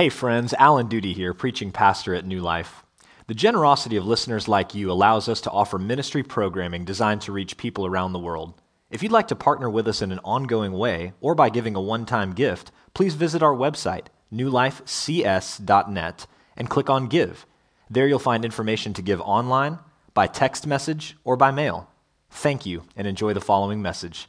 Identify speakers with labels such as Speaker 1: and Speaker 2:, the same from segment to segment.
Speaker 1: Hey, friends, Alan Duty here, preaching pastor at New Life. The generosity of listeners like you allows us to offer ministry programming designed to reach people around the world. If you'd like to partner with us in an ongoing way or by giving a one time gift, please visit our website, newlifecs.net, and click on Give. There you'll find information to give online, by text message, or by mail. Thank you, and enjoy the following message.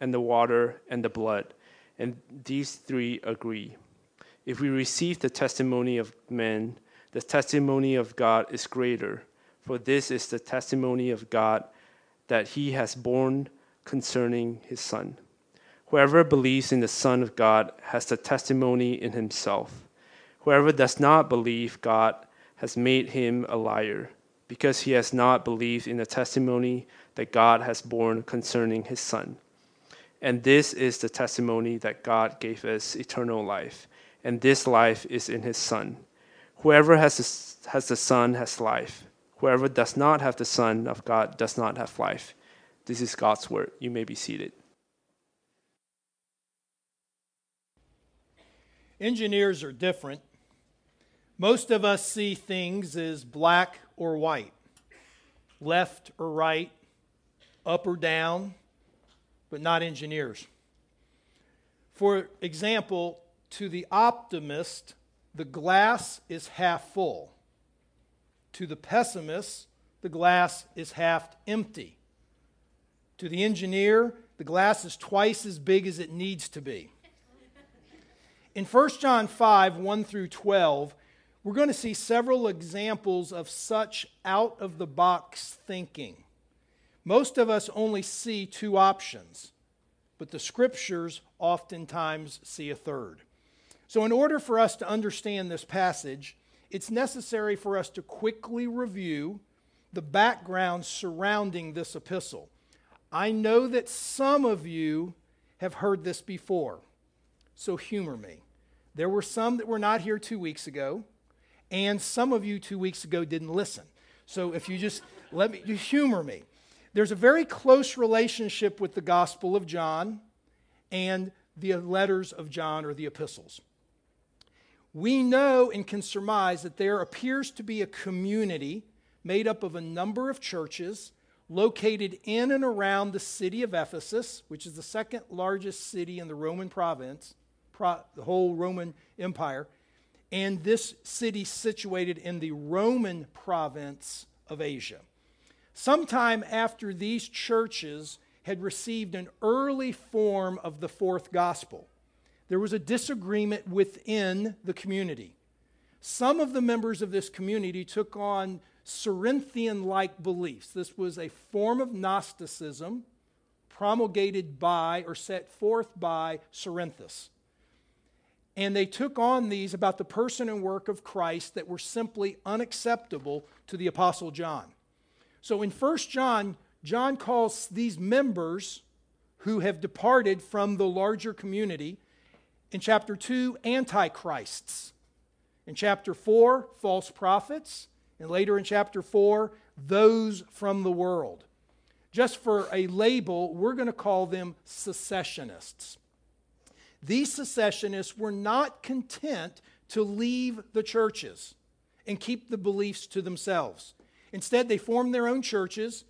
Speaker 2: and the water, and the blood, and these three agree. If we receive the testimony of men, the testimony of God is greater, for this is the testimony of God that he has borne concerning his Son. Whoever believes in the Son of God has the testimony in himself. Whoever does not believe God has made him a liar, because he has not believed in the testimony that God has borne concerning his Son. And this is the testimony that God gave us eternal life and this life is in his Son. Whoever has the, has the Son has life. Whoever does not have the Son of God does not have life. This is God's word. You may be seated.
Speaker 3: Engineers are different. Most of us see things as black or white, left or right, up or down, but not engineers. For example, to the optimist, the glass is half full. To the pessimist, the glass is half empty. To the engineer, the glass is twice as big as it needs to be. In 1 John 5 1 through 12, we're going to see several examples of such out of the box thinking. Most of us only see two options, but the scriptures oftentimes see a third. So, in order for us to understand this passage, it's necessary for us to quickly review the background surrounding this epistle. I know that some of you have heard this before, so humor me. There were some that were not here two weeks ago, and some of you two weeks ago didn't listen. So if you just let me, you humor me. There's a very close relationship with the Gospel of John and the letters of John or the epistles we know and can surmise that there appears to be a community made up of a number of churches located in and around the city of Ephesus, which is the second largest city in the Roman province, pro, the whole Roman Empire. And this city situated in the Roman province of Asia. Sometime after these churches had received an early form of the fourth gospel, there was a disagreement within the community. Some of the members of this community took on Cerinthian like beliefs. This was a form of Gnosticism promulgated by or set forth by Cerinthus. And they took on these about the person and work of Christ that were simply unacceptable to the Apostle John. So in 1 John, John calls these members who have departed from the larger community in chapter 2, antichrists. In chapter 4, false prophets. And later in chapter 4, those from the world. Just for a label, we're going to call them secessionists. These secessionists were not content to leave the churches and keep the beliefs to themselves. Instead, they formed their own churches,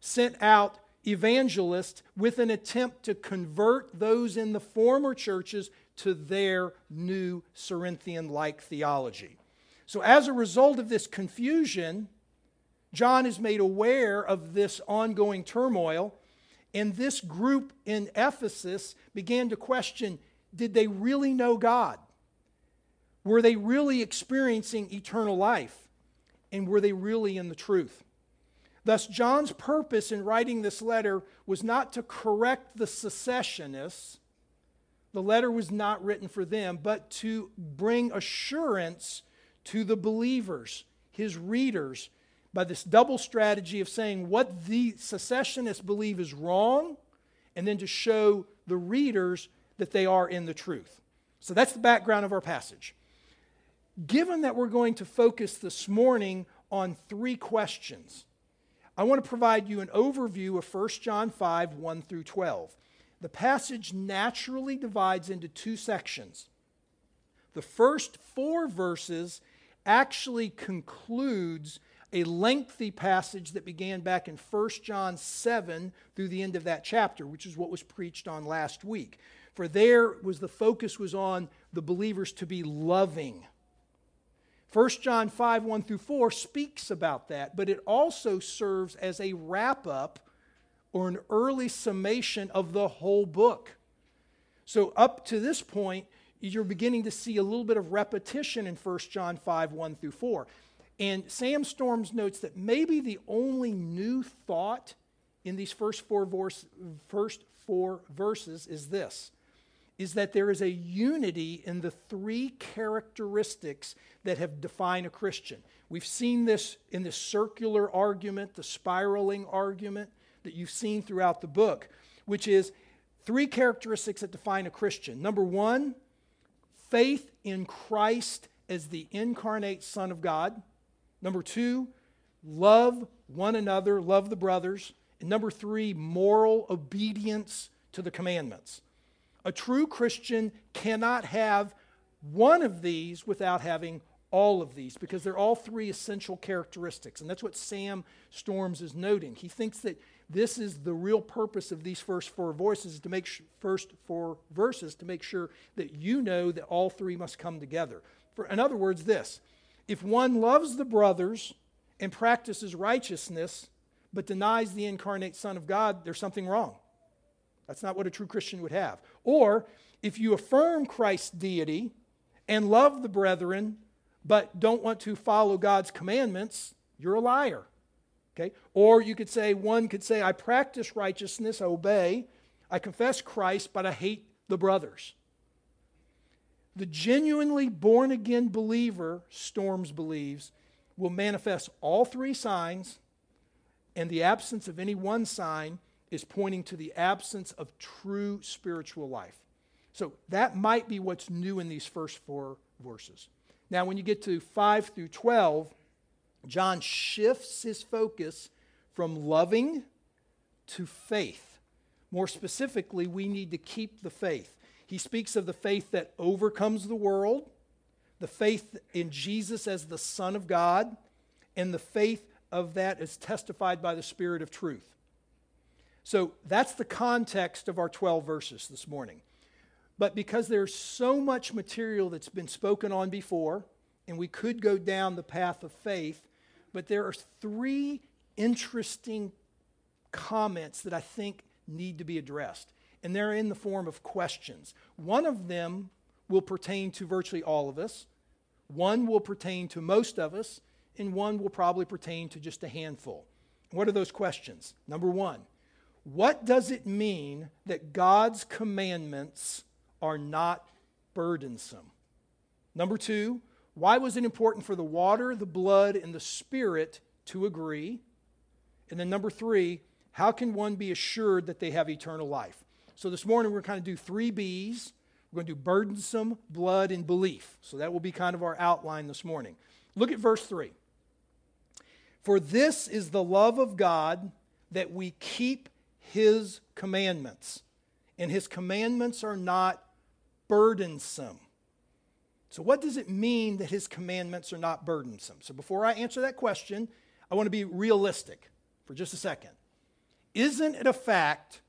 Speaker 3: sent out evangelists with an attempt to convert those in the former churches to their new Cerinthian like theology. So, as a result of this confusion, John is made aware of this ongoing turmoil, and this group in Ephesus began to question did they really know God? Were they really experiencing eternal life? And were they really in the truth? Thus, John's purpose in writing this letter was not to correct the secessionists. The letter was not written for them, but to bring assurance to the believers, his readers, by this double strategy of saying what the secessionists believe is wrong, and then to show the readers that they are in the truth. So that's the background of our passage. Given that we're going to focus this morning on three questions, I want to provide you an overview of 1 John 5 1 through 12. The passage naturally divides into two sections. The first four verses actually concludes a lengthy passage that began back in 1 John 7 through the end of that chapter, which is what was preached on last week. For there was the focus was on the believers to be loving. 1 John 5 1 through 4 speaks about that, but it also serves as a wrap up or an early summation of the whole book. So, up to this point, you're beginning to see a little bit of repetition in 1 John 5 1 through 4. And Sam Storms notes that maybe the only new thought in these first four, verse, first four verses is this is that there is a unity in the three characteristics that have defined a Christian. We've seen this in the circular argument, the spiraling argument that you've seen throughout the book, which is three characteristics that define a Christian. Number one, faith in Christ as the incarnate Son of God. Number two, love one another, love the brothers. And number three, moral obedience to the commandments. A true Christian cannot have one of these without having all of these because they're all three essential characteristics. And that's what Sam Storms is noting. He thinks that this is the real purpose of these first four voices to make sh- first four verses to make sure that you know that all three must come together. For in other words, this if one loves the brothers and practices righteousness, but denies the incarnate Son of God, there's something wrong. That's not what a true Christian would have. Or if you affirm Christ's deity and love the brethren, but don't want to follow God's commandments, you're a liar. Okay? Or you could say, one could say, I practice righteousness, obey, I confess Christ, but I hate the brothers. The genuinely born again believer, Storms believes, will manifest all three signs, and the absence of any one sign is pointing to the absence of true spiritual life. So that might be what's new in these first four verses. Now, when you get to 5 through 12, John shifts his focus from loving to faith. More specifically, we need to keep the faith. He speaks of the faith that overcomes the world, the faith in Jesus as the Son of God, and the faith of that is testified by the Spirit of truth. So that's the context of our 12 verses this morning. But because there's so much material that's been spoken on before, and we could go down the path of faith, but there are three interesting comments that I think need to be addressed and they're in the form of questions. One of them will pertain to virtually all of us, one will pertain to most of us, and one will probably pertain to just a handful. What are those questions? Number one, what does it mean that God's commandments are not burdensome? Number two, why was it important for the water, the blood, and the spirit to agree? And then number three, how can one be assured that they have eternal life? So this morning we're going to kind of do three B's. We're going to do burdensome, blood, and belief. So that will be kind of our outline this morning. Look at verse 3. For this is the love of God that we keep his commandments, and his commandments are not burdensome. So, what does it mean that his commandments are not burdensome? So, before I answer that question, I want to be realistic for just a second. Isn't it a fact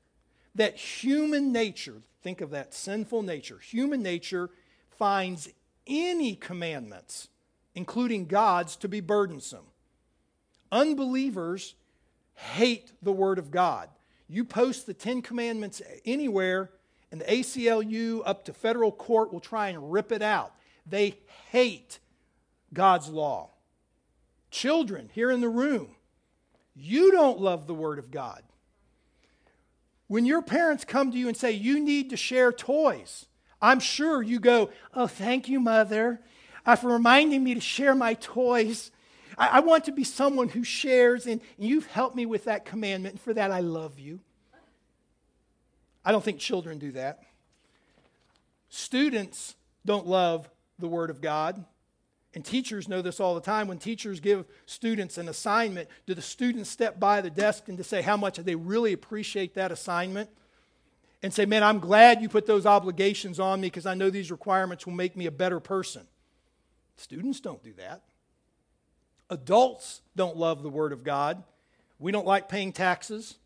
Speaker 3: that human nature, think of that sinful nature, human nature finds any commandments including God's, to be burdensome. Unbelievers hate the Word of God. You post the Ten Commandments anywhere, and the ACLU up to federal court will try and rip it out. They hate God's law. Children here in the room, you don't love the Word of God. When your parents come to you and say, You need to share toys, I'm sure you go, Oh, thank you, Mother, for reminding me to share my toys. I, I want to be someone who shares, and, you've helped me with that commandment, and for that I love you. I don't think children do that. Students don't love the Word of God. And teachers know this all the time. When teachers give students an assignment, do the students step by the desk and to say how much they really appreciate that assignment? And say, man, I'm glad you put those obligations on me because I know these requirements will make me a better person. Students don't do that. Adults don't love the Word of God. We don't like paying taxes,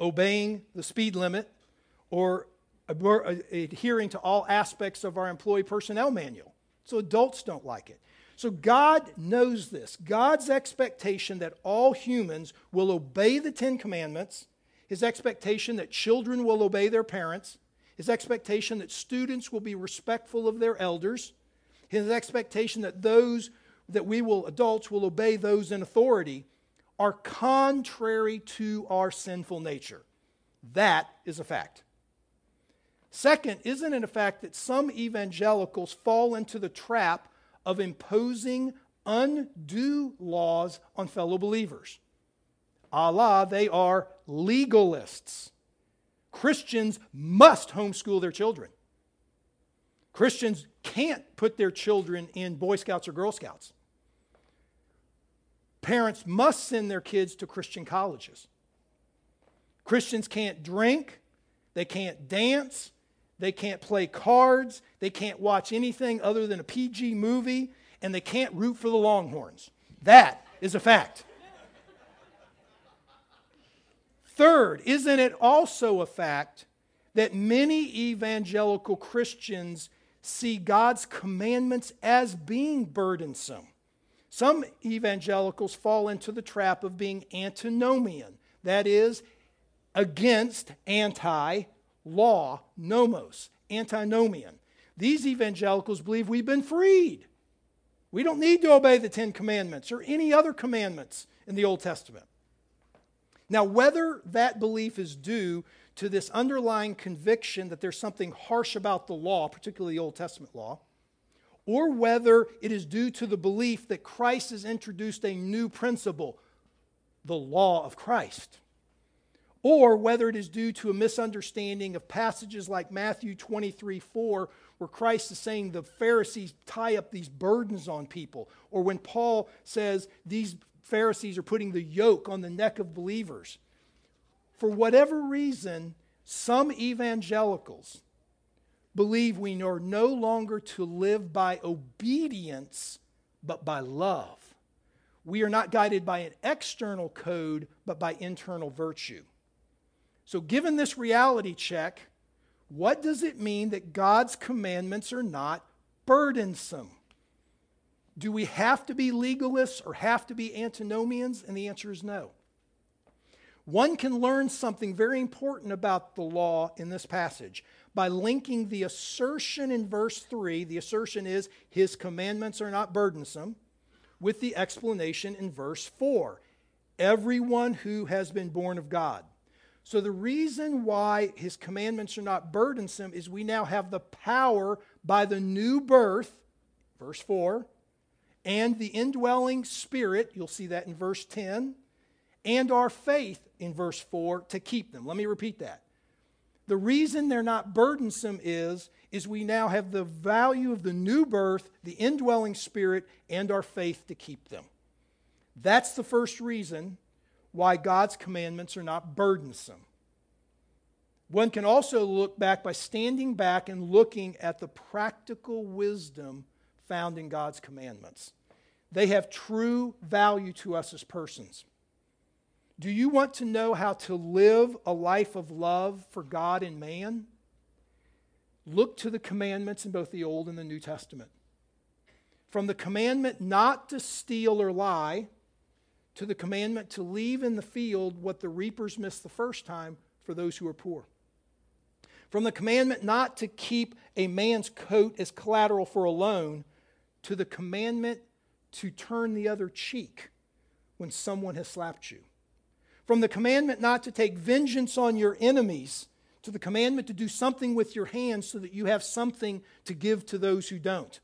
Speaker 3: obeying the speed limit, or uh, adhering to all aspects of our employee personnel manual. So adults don't like it. So God knows this. God's expectation that all humans will obey the Ten Commandments, his expectation that children will obey their parents, his expectation that students will be respectful of their elders, his expectation that those that we will, adults, will obey those in authority are contrary to our sinful nature. That is a fact. Second, isn't it a fact that some evangelicals fall into the trap of imposing undue laws on fellow believers. Allah, they are legalists. Christians must homeschool their children. Christians can't put their children in Boy Scouts or Girl Scouts. Parents must send their kids to Christian colleges. Christians can't drink, they can't dance, they can't play cards. They can't watch anything other than a PG movie. And they can't root for the Longhorns. That is a fact. Third, isn't it also a fact that many evangelical Christians see God's commandments as being burdensome? Some evangelicals fall into the trap of being antinomian, that is, against, anti law, nomos, antinomian. These evangelicals believe we've been freed. We don't need to obey the Ten Commandments or any other commandments in the Old Testament. Now, whether that belief is due to this underlying conviction that there's something harsh about the law, particularly the Old Testament law, or whether it is due to the belief that Christ has introduced a new principle, the law of Christ or whether it is due to a misunderstanding of passages like Matthew 23 4, where Christ is saying the Pharisees tie up these burdens on people, or when Paul says these Pharisees are putting the yoke on the neck of believers. For whatever reason, some evangelicals believe we are no longer to live by obedience, but by love. We are not guided by an external code, but by internal virtue. So, given this reality check, what does it mean that God's commandments are not burdensome? Do we have to be legalists or have to be antinomians? And the answer is no. One can learn something very important about the law in this passage by linking the assertion in verse 3, the assertion is, His commandments are not burdensome, with the explanation in verse 4, everyone who has been born of God. So, the reason why his commandments are not burdensome is we now have the power by the new birth, verse 4, and the indwelling spirit, you'll see that in verse 10, and our faith in verse 4 to keep them. Let me repeat that. The reason they're not burdensome is, is we now have the value of the new birth, the indwelling spirit, and our faith to keep them. That's the first reason why God's commandments are not burdensome. One can also look back by standing back and looking at the practical wisdom found in God's commandments. They have true value to us as persons. Do you want to know how to live a life of love for God and man? Look to the commandments in both the Old and the New Testament. From the commandment not to steal or lie to the commandment to leave in the field what the reapers missed the first time for those who are poor. From the commandment not to keep a man's coat as collateral for a loan to the commandment to turn the other cheek when someone has slapped you. From the commandment not to take vengeance on your enemies to the commandment to do something with your hands so that you have something to give to those who don't.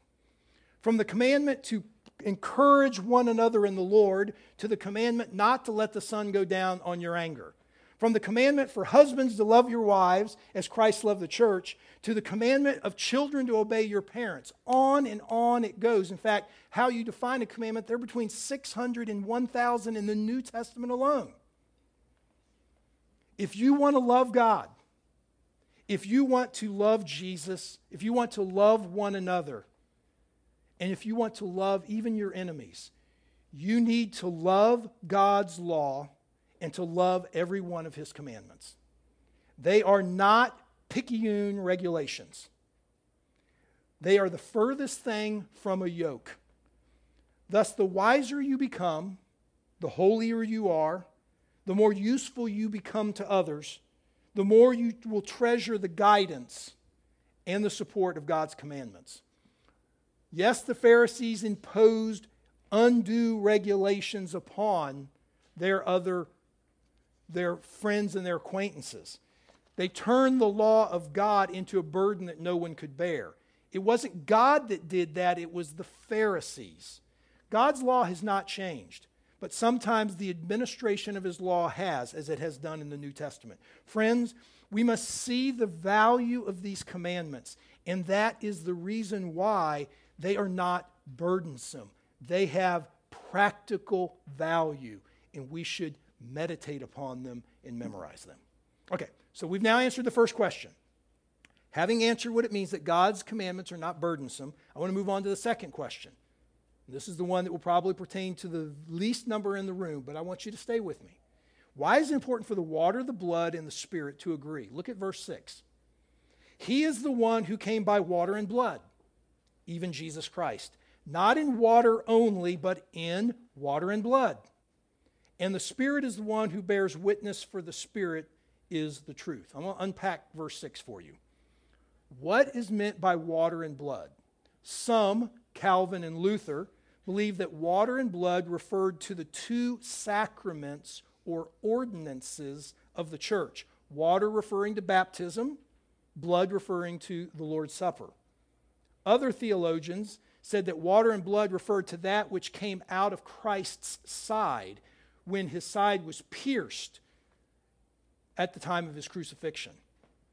Speaker 3: From the commandment to encourage one another in the Lord to the commandment not to let the sun go down on your anger. From the commandment for husbands to love your wives as Christ loved the church to the commandment of children to obey your parents. On and on it goes. In fact, how you define a commandment, they're between 600 and 1,000 in the New Testament alone. If you want to love God, if you want to love Jesus, if you want to love one another, and if you want to love even your enemies, you need to love God's law and to love every one of his commandments. They are not picayune regulations, they are the furthest thing from a yoke. Thus, the wiser you become, the holier you are, the more useful you become to others, the more you will treasure the guidance and the support of God's commandments. Yes, the Pharisees imposed undue regulations upon their other their friends and their acquaintances. They turned the law of God into a burden that no one could bear. It wasn't God that did that, it was the Pharisees. God's law has not changed, but sometimes the administration of his law has, as it has done in the New Testament. Friends, we must see the value of these commandments, and that is the reason why they are not burdensome. They have practical value, and we should meditate upon them and memorize them. Okay, so we've now answered the first question. Having answered what it means that God's commandments are not burdensome, I want to move on to the second question. This is the one that will probably pertain to the least number in the room, but I want you to stay with me. Why is it important for the water, the blood, and the spirit to agree? Look at verse 6. He is the one who came by water and blood even Jesus Christ. Not in water only, but in water and blood. And the Spirit is the one who bears witness, for the Spirit is the truth. I'm going to unpack verse 6 for you. What is meant by water and blood? Some, Calvin and Luther, believe that water and blood referred to the two sacraments or ordinances of the church water referring to baptism, blood referring to the Lord's Supper. Other theologians said that water and blood referred to that which came out of Christ's side when his side was pierced at the time of his crucifixion.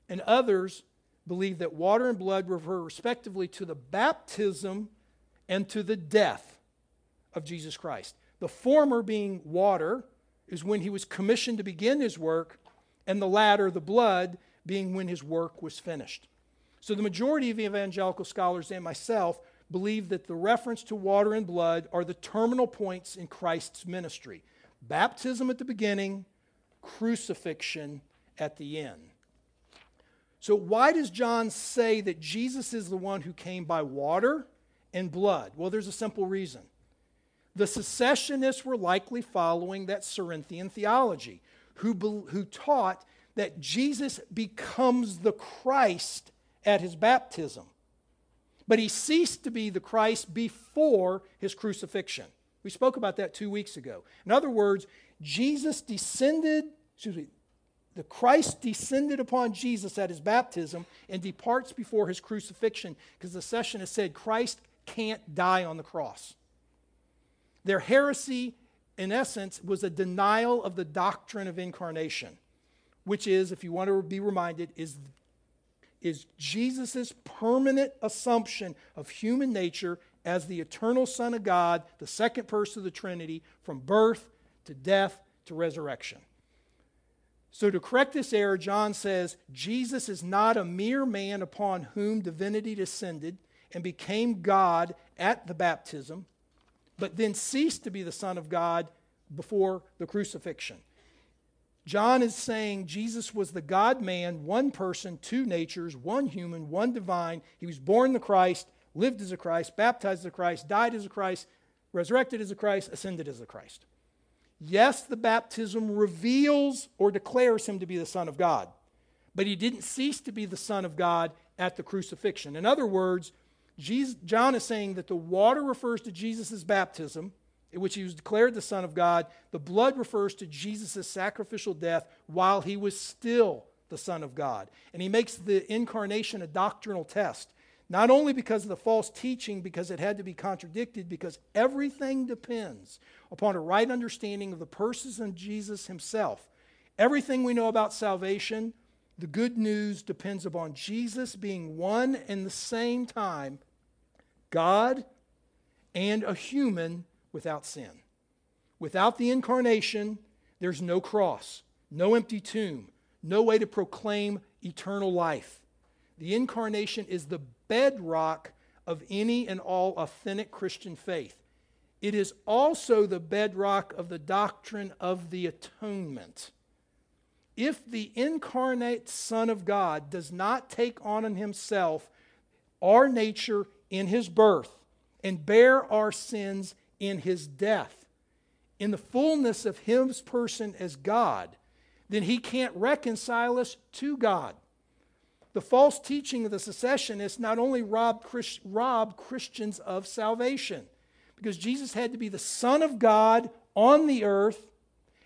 Speaker 3: And others believe that water and blood refer respectively to the baptism and to the death of Jesus Christ. The former being water is when he was commissioned to begin his work, and the latter, the blood, being when his work was finished. So the majority of evangelical scholars and myself believe that the reference to water and blood are the terminal points in Christ's ministry baptism at the beginning, crucifixion at the end. So, why does John say that Jesus is the one who came by water and blood? Well, there's a simple reason. The secessionists were likely following that Cerinthian theology, who, who taught that Jesus becomes the Christ at his baptism. But he ceased to be the Christ before his crucifixion. We spoke about that two weeks ago. In other words, Jesus descended, excuse me, the Christ descended upon Jesus at his baptism and departs before his crucifixion because the secessionists said Christ can't die on the cross. Their heresy, in essence, was a denial of the doctrine of incarnation, which is, if you want to be reminded, is is Jesus' permanent assumption of human nature as the eternal Son of God, the second person of the Trinity, from birth to death to resurrection. So, to correct this error, John says Jesus is not a mere man upon whom divinity descended and became God at the baptism, but then ceased to be the Son of God before the crucifixion. John is saying Jesus was the God man, one person, two natures, one human, one divine. He was born the Christ, lived as a Christ, baptized as a Christ, died as a Christ, resurrected as a Christ, ascended as a Christ. Yes, the baptism reveals or declares him to be the Son of God, but he didn't cease to be the Son of God at the crucifixion. In other words, Jesus, John is saying that the water refers to Jesus' baptism, in which he was declared the Son of God. The blood refers to Jesus' sacrificial death while he was still the Son of God. And he makes the incarnation a doctrinal test. Not only because of the false teaching, because it had to be contradicted, because everything depends upon a right understanding of the person of Jesus himself. Everything we know about salvation, the good news depends upon Jesus being one and the same time God and a human without sin. Without the incarnation, there's no cross, no empty tomb, no way to proclaim eternal life. The incarnation is the bedrock of any and all authentic Christian faith. It is also the bedrock of the doctrine of the atonement. If the incarnate Son of God does not take on in himself our nature in his birth and bear our sins in his death, in the fullness of his person as God, then he can't reconcile us to God. The false teaching of the secessionists not only robbed, Christ, robbed Christians of salvation, because Jesus had to be the Son of God on the earth,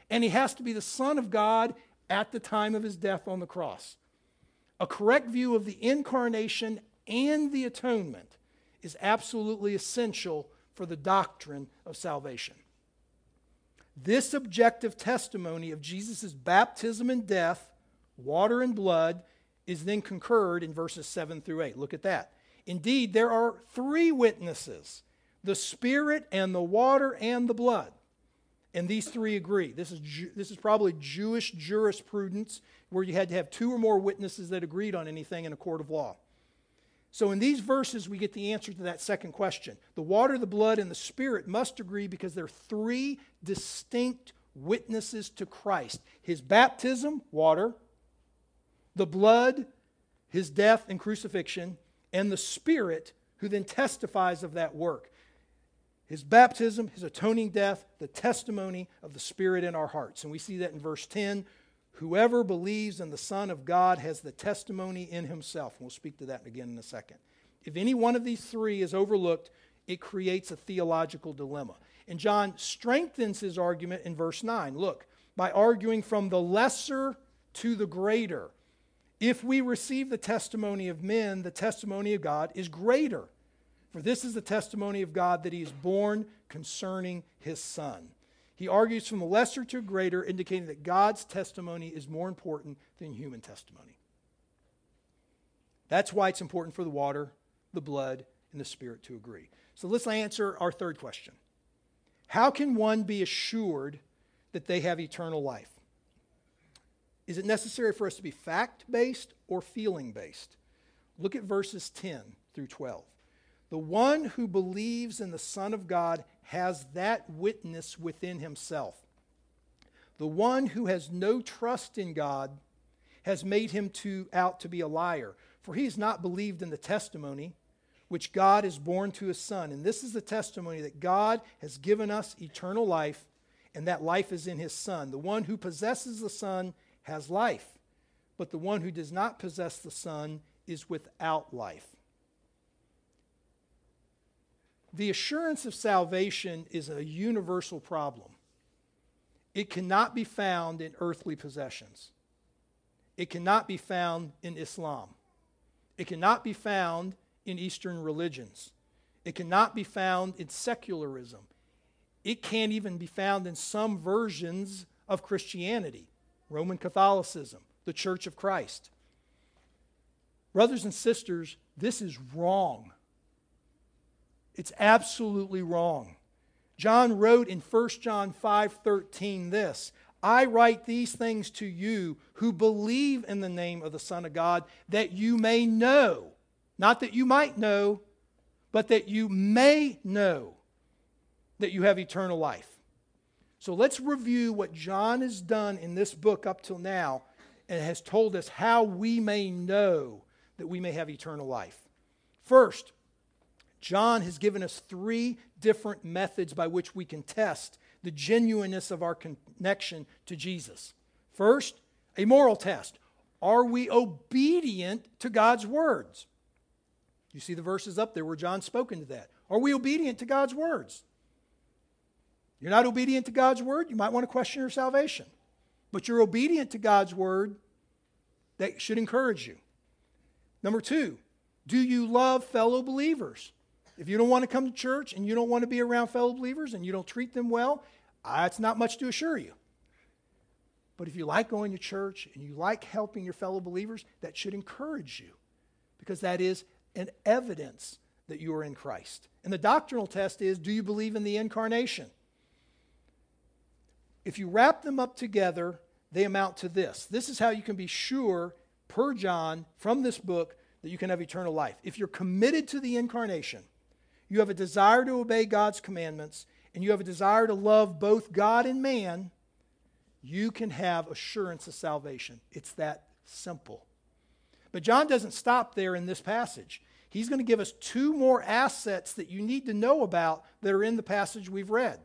Speaker 3: and he has to be the Son of God at the time of his death on the cross. A correct view of the incarnation and the atonement is absolutely essential for the doctrine of salvation. This objective testimony of Jesus' baptism and death, water and blood, is then concurred in verses 7 through 8. Look at that. Indeed, there are three witnesses the Spirit and the water and the blood. And these three agree. This is, this is probably Jewish jurisprudence where you had to have two or more witnesses that agreed on anything in a court of law. So, in these verses, we get the answer to that second question. The water, the blood, and the Spirit must agree because they're three distinct witnesses to Christ His baptism, water, the blood, his death and crucifixion, and the Spirit, who then testifies of that work. His baptism, his atoning death, the testimony of the Spirit in our hearts. And we see that in verse 10. Whoever believes in the Son of God has the testimony in himself. We'll speak to that again in a second. If any one of these three is overlooked, it creates a theological dilemma. And John strengthens his argument in verse 9. Look, by arguing from the lesser to the greater. If we receive the testimony of men, the testimony of God is greater. For this is the testimony of God that he is born concerning his Son. He argues from the lesser to greater, indicating that God's testimony is more important than human testimony. That's why it's important for the water, the blood, and the Spirit to agree. So let's answer our third question How can one be assured that they have eternal life? Is it necessary for us to be fact based or feeling based? Look at verses 10 through 12. The one who believes in the Son of God has that witness within himself. The one who has no trust in God has made him to, out to be a liar, for he has not believed in the testimony which God has borne to his Son. And this is the testimony that God has given us eternal life, and that life is in his Son. The one who possesses the Son has life, but the one who does not possess the Son is without life. The assurance of salvation is a universal problem. It cannot be found in earthly possessions. It cannot be found in Islam. It cannot be found in Eastern religions. It cannot be found in secularism. It can't even be found in some versions of Christianity. Roman Catholicism, the Church of Christ. Brothers and sisters, this is wrong. It's absolutely wrong. John wrote in 1 John 5:13 this, I write these things to you who believe in the name of the Son of God that you may know, not that you might know, but that you may know that you have eternal life. So let's review what John has done in this book up till now and has told us how we may know that we may have eternal life. First, John has given us three different methods by which we can test the genuineness of our connection to Jesus. First, a moral test. Are we obedient to God's words? You see the verses up there where John's spoken to that. Are we obedient to God's words? You're not obedient to God's word, you might want to question your salvation. But you're obedient to God's word, that should encourage you. Number two, do you love fellow believers? If you don't want to come to church and you don't want to be around fellow believers and you don't treat them well, that's not much to assure you. But if you like going to church and you like helping your fellow believers, that should encourage you because that is an evidence that you are in Christ. And the doctrinal test is do you believe in the incarnation? If you wrap them up together, they amount to this. This is how you can be sure, per John, from this book, that you can have eternal life. If you're committed to the incarnation, you have a desire to obey God's commandments, and you have a desire to love both God and man, you can have assurance of salvation. It's that simple. But John doesn't stop there in this passage. He's going to give us two more assets that you need to know about that are in the passage we've read.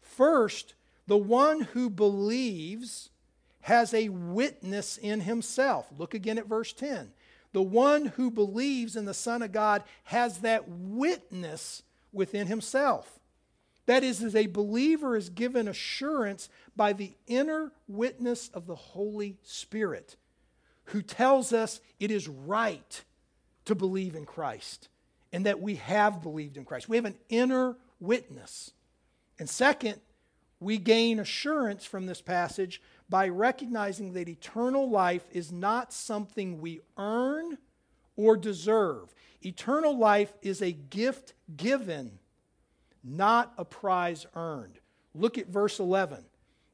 Speaker 3: First, the one who believes has a witness in himself. Look again at verse 10. The one who believes in the Son of God has that witness within himself. That is, as a believer is given assurance by the inner witness of the Holy Spirit, who tells us it is right to believe in Christ and that we have believed in Christ. We have an inner witness. And second, we gain assurance from this passage by recognizing that eternal life is not something we earn or deserve. Eternal life is a gift given, not a prize earned. Look at verse 11.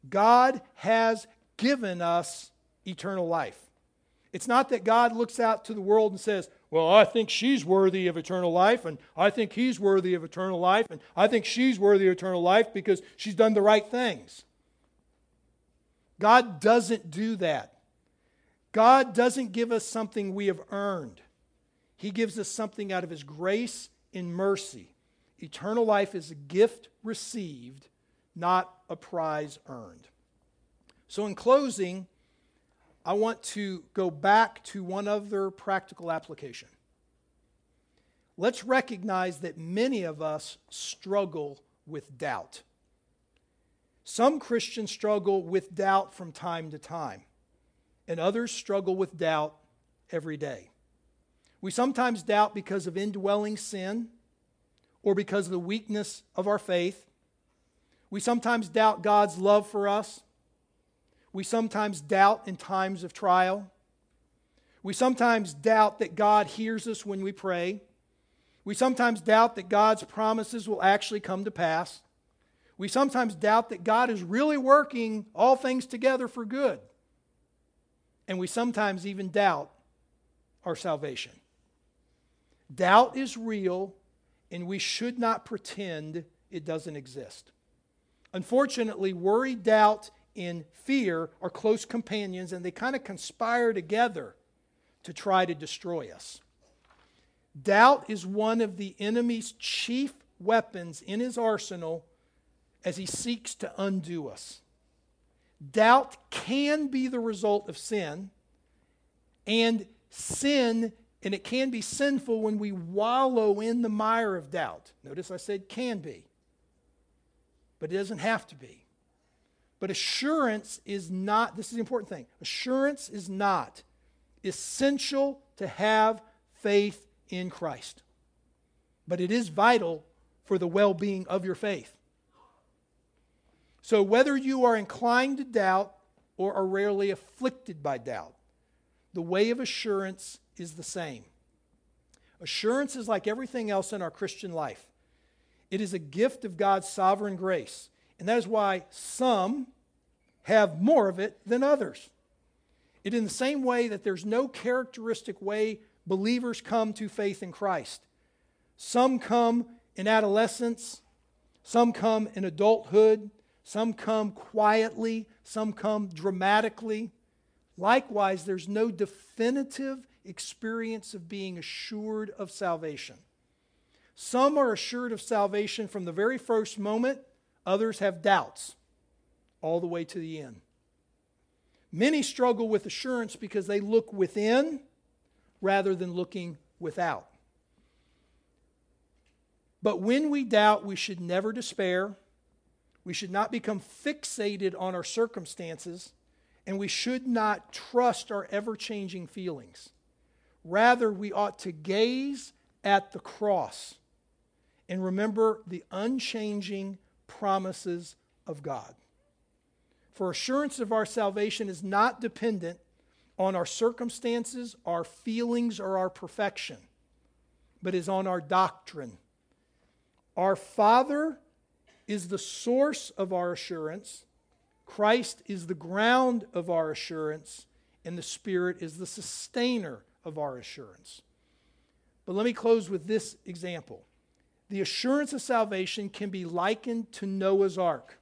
Speaker 3: God has given us eternal life. It's not that God looks out to the world and says, well, I think she's worthy of eternal life, and I think he's worthy of eternal life, and I think she's worthy of eternal life because she's done the right things. God doesn't do that. God doesn't give us something we have earned, He gives us something out of His grace and mercy. Eternal life is a gift received, not a prize earned. So, in closing, I want to go back to one other practical application. Let's recognize that many of us struggle with doubt. Some Christians struggle with doubt from time to time, and others struggle with doubt every day. We sometimes doubt because of indwelling sin or because of the weakness of our faith. We sometimes doubt God's love for us we sometimes doubt in times of trial. We sometimes doubt that God hears us when we pray. We sometimes doubt that God's promises will actually come to pass. We sometimes doubt that God is really working all things together for good. And we sometimes even doubt our salvation. Doubt is real, and we should not pretend it doesn't exist. Unfortunately, worry, doubt, in fear are close companions and they kind of conspire together to try to destroy us. Doubt is one of the enemy's chief weapons in his arsenal as he seeks to undo us. Doubt can be the result of sin, and sin, and it can be sinful when we wallow in the mire of doubt. Notice I said can be, but it doesn't have to be. But assurance is not, this is the important thing. Assurance is not essential to have faith in Christ. But it is vital for the well being of your faith. So, whether you are inclined to doubt or are rarely afflicted by doubt, the way of assurance is the same. Assurance is like everything else in our Christian life, it is a gift of God's sovereign grace. And that is why some have more of it than others. It in the same way that there's no characteristic way believers come to faith in Christ. Some come in adolescence, some come in adulthood, some come quietly, some come dramatically. Likewise, there's no definitive experience of being assured of salvation. Some are assured of salvation from the very first moment, others have doubts all the way to the end. Many struggle with assurance because they look within rather than looking without. But when we doubt, we should never despair. We should not become fixated on our circumstances, and we should not trust our ever changing feelings. Rather, we ought to gaze at the cross and remember the unchanging promises of God. For assurance of our salvation is not dependent on our circumstances, our feelings, or our perfection, but is on our doctrine. Our Father is the source of our assurance, Christ is the ground of our assurance, and the Spirit is the sustainer of our assurance. But let me close with this example the assurance of salvation can be likened to Noah's ark.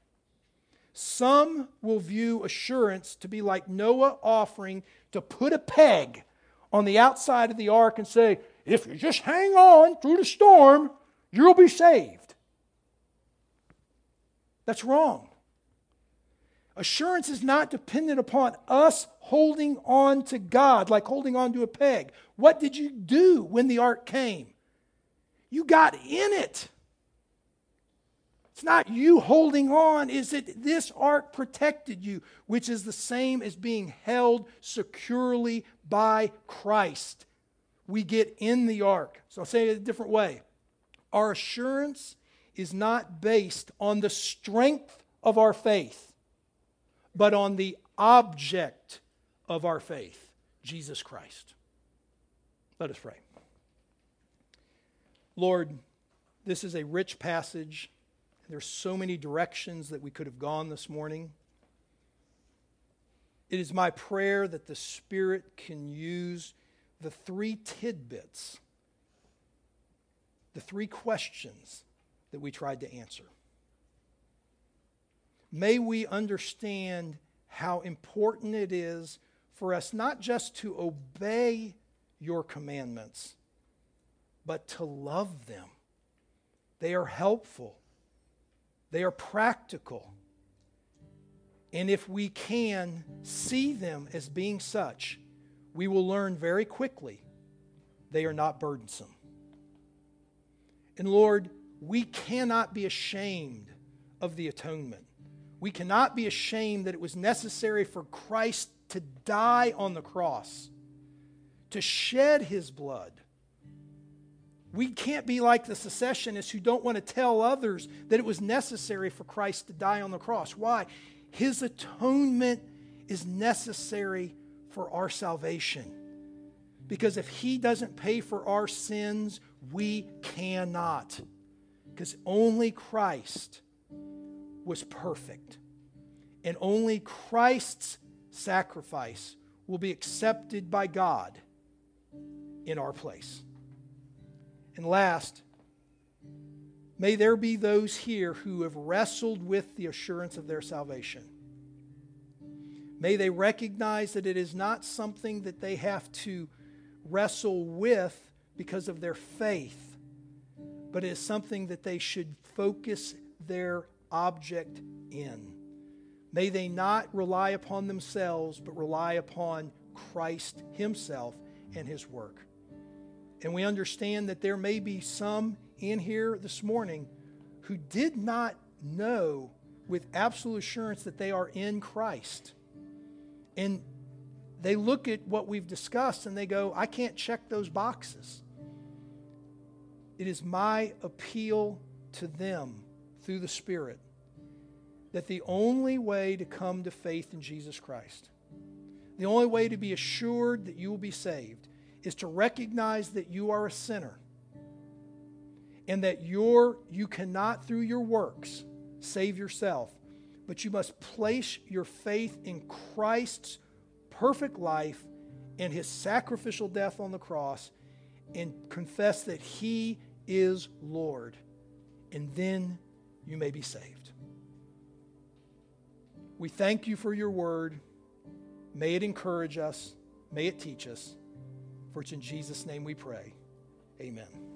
Speaker 3: Some will view assurance to be like Noah offering to put a peg on the outside of the ark and say, if you just hang on through the storm, you'll be saved. That's wrong. Assurance is not dependent upon us holding on to God, like holding on to a peg. What did you do when the ark came? You got in it. It's not you holding on, is it this ark protected you, which is the same as being held securely by Christ. We get in the ark. So I'll say it a different way. Our assurance is not based on the strength of our faith, but on the object of our faith, Jesus Christ. Let us pray. Lord, this is a rich passage. There's so many directions that we could have gone this morning. It is my prayer that the Spirit can use the three tidbits, the three questions that we tried to answer. May we understand how important it is for us not just to obey your commandments but to love them. They are helpful, they are practical. And if we can see them as being such, we will learn very quickly they are not burdensome. And Lord, we cannot be ashamed of the atonement. We cannot be ashamed that it was necessary for Christ to die on the cross, to shed his blood we can't be like the secessionists who don't want to tell others that it was necessary for Christ to die on the cross. Why? His atonement is necessary for our salvation. Because if He doesn't pay for our sins, we cannot. Because only Christ was perfect. And only Christ's sacrifice will be accepted by God in our place. And last, may there be those here who have wrestled with the assurance of their salvation. May they recognize that it is not something that they have to wrestle with because of their faith, but it is something that they should focus their object in. May they not rely upon themselves, but rely upon Christ Himself and His work. And we understand that there may be some in here this morning who did not know with absolute assurance that they are in Christ. And they look at what we've discussed and they go, I can't check those boxes. It is my appeal to them through the Spirit that the only way to come to faith in Jesus Christ, the only way to be assured that you will be saved, is to recognize that you are a sinner and that you you cannot through your works save yourself but you must place your faith in Christ's perfect life and his sacrificial death on the cross and confess that he is Lord and then you may be saved we thank you for your word may it encourage us may it teach us for it's in Jesus' name we pray. Amen.